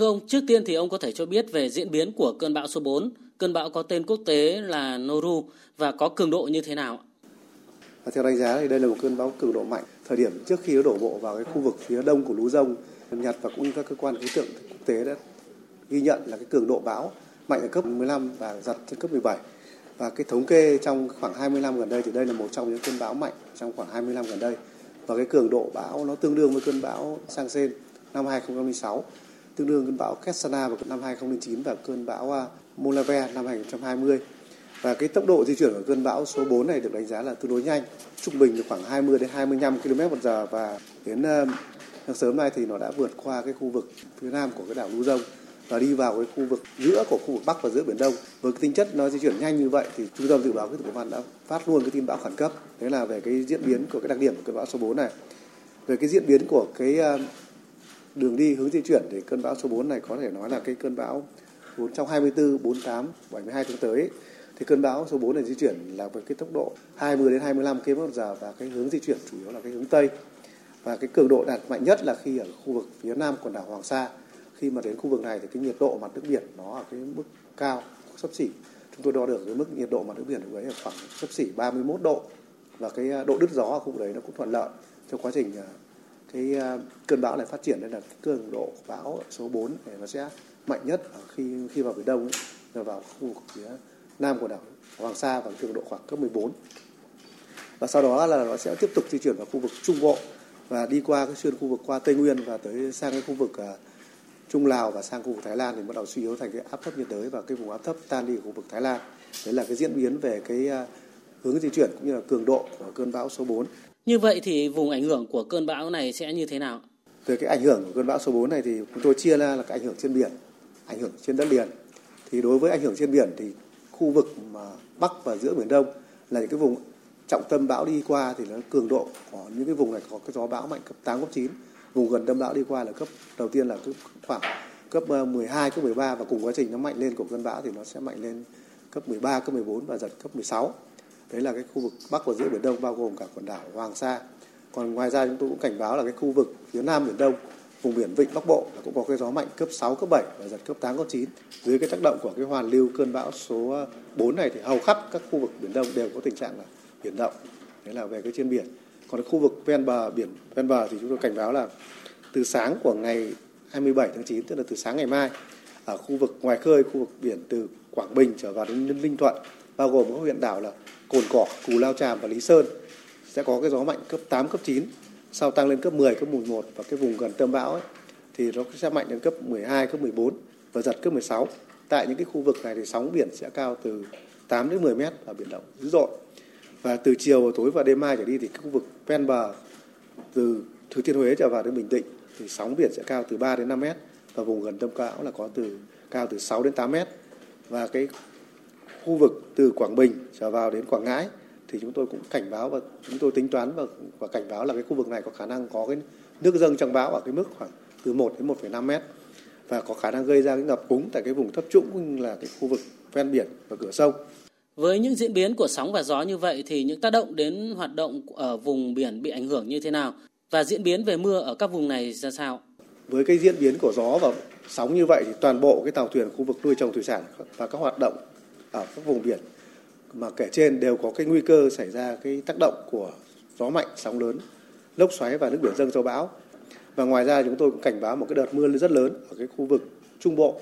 Thưa ông, trước tiên thì ông có thể cho biết về diễn biến của cơn bão số 4. Cơn bão có tên quốc tế là Noru và có cường độ như thế nào? Và theo đánh giá thì đây là một cơn bão cường độ mạnh. Thời điểm trước khi nó đổ bộ vào cái khu vực phía đông của lũ rông, Nhật và cũng như các cơ quan khí tượng quốc tế đã ghi nhận là cái cường độ bão mạnh ở cấp 15 và giật trên cấp 17. Và cái thống kê trong khoảng 20 năm gần đây thì đây là một trong những cơn bão mạnh trong khoảng 20 năm gần đây. Và cái cường độ bão nó tương đương với cơn bão Sang Sen năm 2006, tương đương cơn bão Kessana vào năm 2009 và cơn bão à, Molave năm 2020. Và cái tốc độ di chuyển của cơn bão số 4 này được đánh giá là tương đối nhanh, trung bình là khoảng 20 đến 25 km một giờ và đến ờ, sáng sớm nay thì nó đã vượt qua cái khu vực phía nam của cái đảo Luzon và đi vào cái khu vực giữa của khu vực Bắc và giữa Biển Đông. Với cái tính chất nó di chuyển nhanh như vậy thì Trung tâm dự báo khí tượng thủy văn đã phát luôn cái tin bão khẩn cấp. Thế là về cái diễn biến của cái đặc điểm của cơn bão số 4 này. Về cái diễn biến của cái ờ, đường đi hướng di chuyển thì cơn bão số 4 này có thể nói là cái cơn bão 4 trong 24, 48, 72 tháng tới ấy, thì cơn bão số 4 này di chuyển là với cái tốc độ 20 đến 25 km/h và cái hướng di chuyển chủ yếu là cái hướng tây. Và cái cường độ đạt mạnh nhất là khi ở khu vực phía nam quần đảo Hoàng Sa. Khi mà đến khu vực này thì cái nhiệt độ mặt nước biển nó ở cái mức cao sấp xỉ. Chúng tôi đo được cái mức nhiệt độ mặt nước biển ở đấy là khoảng sấp xỉ 31 độ. Và cái à, độ đứt gió ở khu vực đấy nó cũng thuận lợi cho quá trình à, cái ờ, cơn bão này phát triển nên là cái cường độ bão số 4 này nó sẽ mạnh nhất khi khi vào biển đông ấy, là vào khu vực phía nam của đảo Hoàng Sa và cường độ khoảng cấp 14 và sau đó là nó sẽ tiếp tục di chuyển vào khu vực trung bộ và đi qua cái xuyên khu vực qua Tây Nguyên và tới sang cái khu vực uh, Trung Lào và sang khu vực Thái Lan thì bắt đầu suy yếu thành cái áp thấp nhiệt đới và cái vùng áp thấp tan đi ở khu vực Thái Lan. Đấy là cái diễn biến về cái uh, hướng di chuyển cũng như là cường độ của cơn bão số 4. Như vậy thì vùng ảnh hưởng của cơn bão này sẽ như thế nào? Về cái ảnh hưởng của cơn bão số 4 này thì chúng tôi chia ra là cái ảnh hưởng trên biển, ảnh hưởng trên đất liền. Thì đối với ảnh hưởng trên biển thì khu vực mà Bắc và giữa Biển Đông là những cái vùng trọng tâm bão đi qua thì nó cường độ của những cái vùng này có cái gió bão mạnh cấp 8, cấp 9. Vùng gần tâm bão đi qua là cấp đầu tiên là cấp khoảng cấp ờ, 12, cấp 13 và cùng quá trình nó mạnh lên của cơn bão thì nó sẽ mạnh lên cấp 13, cấp 14 và giật cấp 16. Đấy là cái khu vực Bắc và giữa Biển Đông bao gồm cả quần đảo Hoàng Sa. Còn ngoài ra chúng tôi cũng cảnh báo là cái khu vực phía Nam Biển Đông vùng biển Vịnh Bắc Bộ cũng có cái gió mạnh cấp 6, cấp 7 và giật cấp 8, cấp 9. Dưới cái tác động của cái hoàn lưu cơn bão số 4 này thì hầu khắp các khu vực Biển Đông đều có tình trạng là biển động. Đấy là về cái trên biển. Còn cái khu vực ven bờ biển ven bờ thì chúng tôi cảnh báo là từ sáng của ngày 27 tháng 9 tức là từ sáng ngày mai ở khu vực ngoài khơi khu vực biển từ Quảng Bình trở vào đến Ninh Thuận bao gồm các huyện đảo là Cồn Cỏ, Cù Lao Tràm và Lý Sơn. Sẽ có cái gió mạnh cấp 8 cấp 9 sau tăng lên cấp 10 cấp 11 và cái vùng gần tâm bão ấy, thì nó sẽ mạnh đến cấp 12 cấp 14 và giật cấp 16 tại những cái khu vực này thì sóng biển sẽ cao từ 8 đến 10 mét và biển động dữ dội. Và từ chiều và tối và đêm mai trở đi thì khu vực ven bờ từ Thừa Thiên Huế trở vào đến Bình Định thì sóng biển sẽ cao từ 3 đến 5 mét và vùng gần tâm bão là có từ cao từ 6 đến 8 mét. Và cái khu vực từ Quảng Bình trở vào đến Quảng Ngãi thì chúng tôi cũng cảnh báo và chúng tôi tính toán và, và cảnh báo là cái khu vực này có khả năng có cái nước dâng trong bão ở cái mức khoảng từ 1 đến 1,5 mét và có khả năng gây ra cái ngập úng tại cái vùng thấp trũng là cái khu vực ven biển và cửa sông. Với những diễn biến của sóng và gió như vậy thì những tác động đến hoạt động ở vùng biển bị ảnh hưởng như thế nào và diễn biến về mưa ở các vùng này ra sao? Với cái diễn biến của gió và sóng như vậy thì toàn bộ cái tàu thuyền khu vực nuôi trồng thủy sản và các hoạt động ở các vùng biển mà kể trên đều có cái nguy cơ xảy ra cái tác động của gió mạnh, sóng lớn, lốc xoáy và nước biển dâng sau bão. Và ngoài ra chúng tôi cũng cảnh báo một cái đợt mưa rất lớn ở cái khu vực Trung Bộ.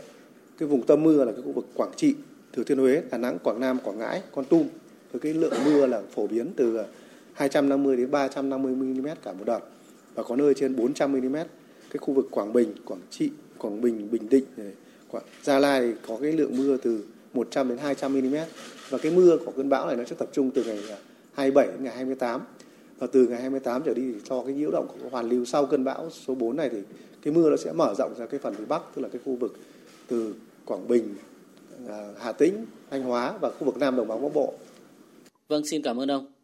Cái vùng tâm mưa là cái khu vực Quảng Trị, Thừa Thiên Huế, Đà Nẵng, Quảng Nam, Quảng Ngãi, Con Tum với cái lượng mưa là phổ biến từ 250 đến 350 mm cả một đợt và có nơi trên 400 mm. Cái khu vực Quảng Bình, Quảng Trị, Quảng Bình, Bình Định, Quảng Gia Lai có cái lượng mưa từ 100 đến 200 mm và cái mưa của cơn bão này nó sẽ tập trung từ ngày à, 27 đến ngày 28 và từ ngày 28 trở đi thì cho cái nhiễu động của hoàn lưu sau cơn bão số 4 này thì cái mưa nó sẽ mở rộng ra cái phần phía bắc tức là cái khu vực từ Quảng Bình, à, Hà Tĩnh, Thanh Hóa và khu vực Nam Đồng bằng Bắc Bộ. Vâng, xin cảm ơn ông.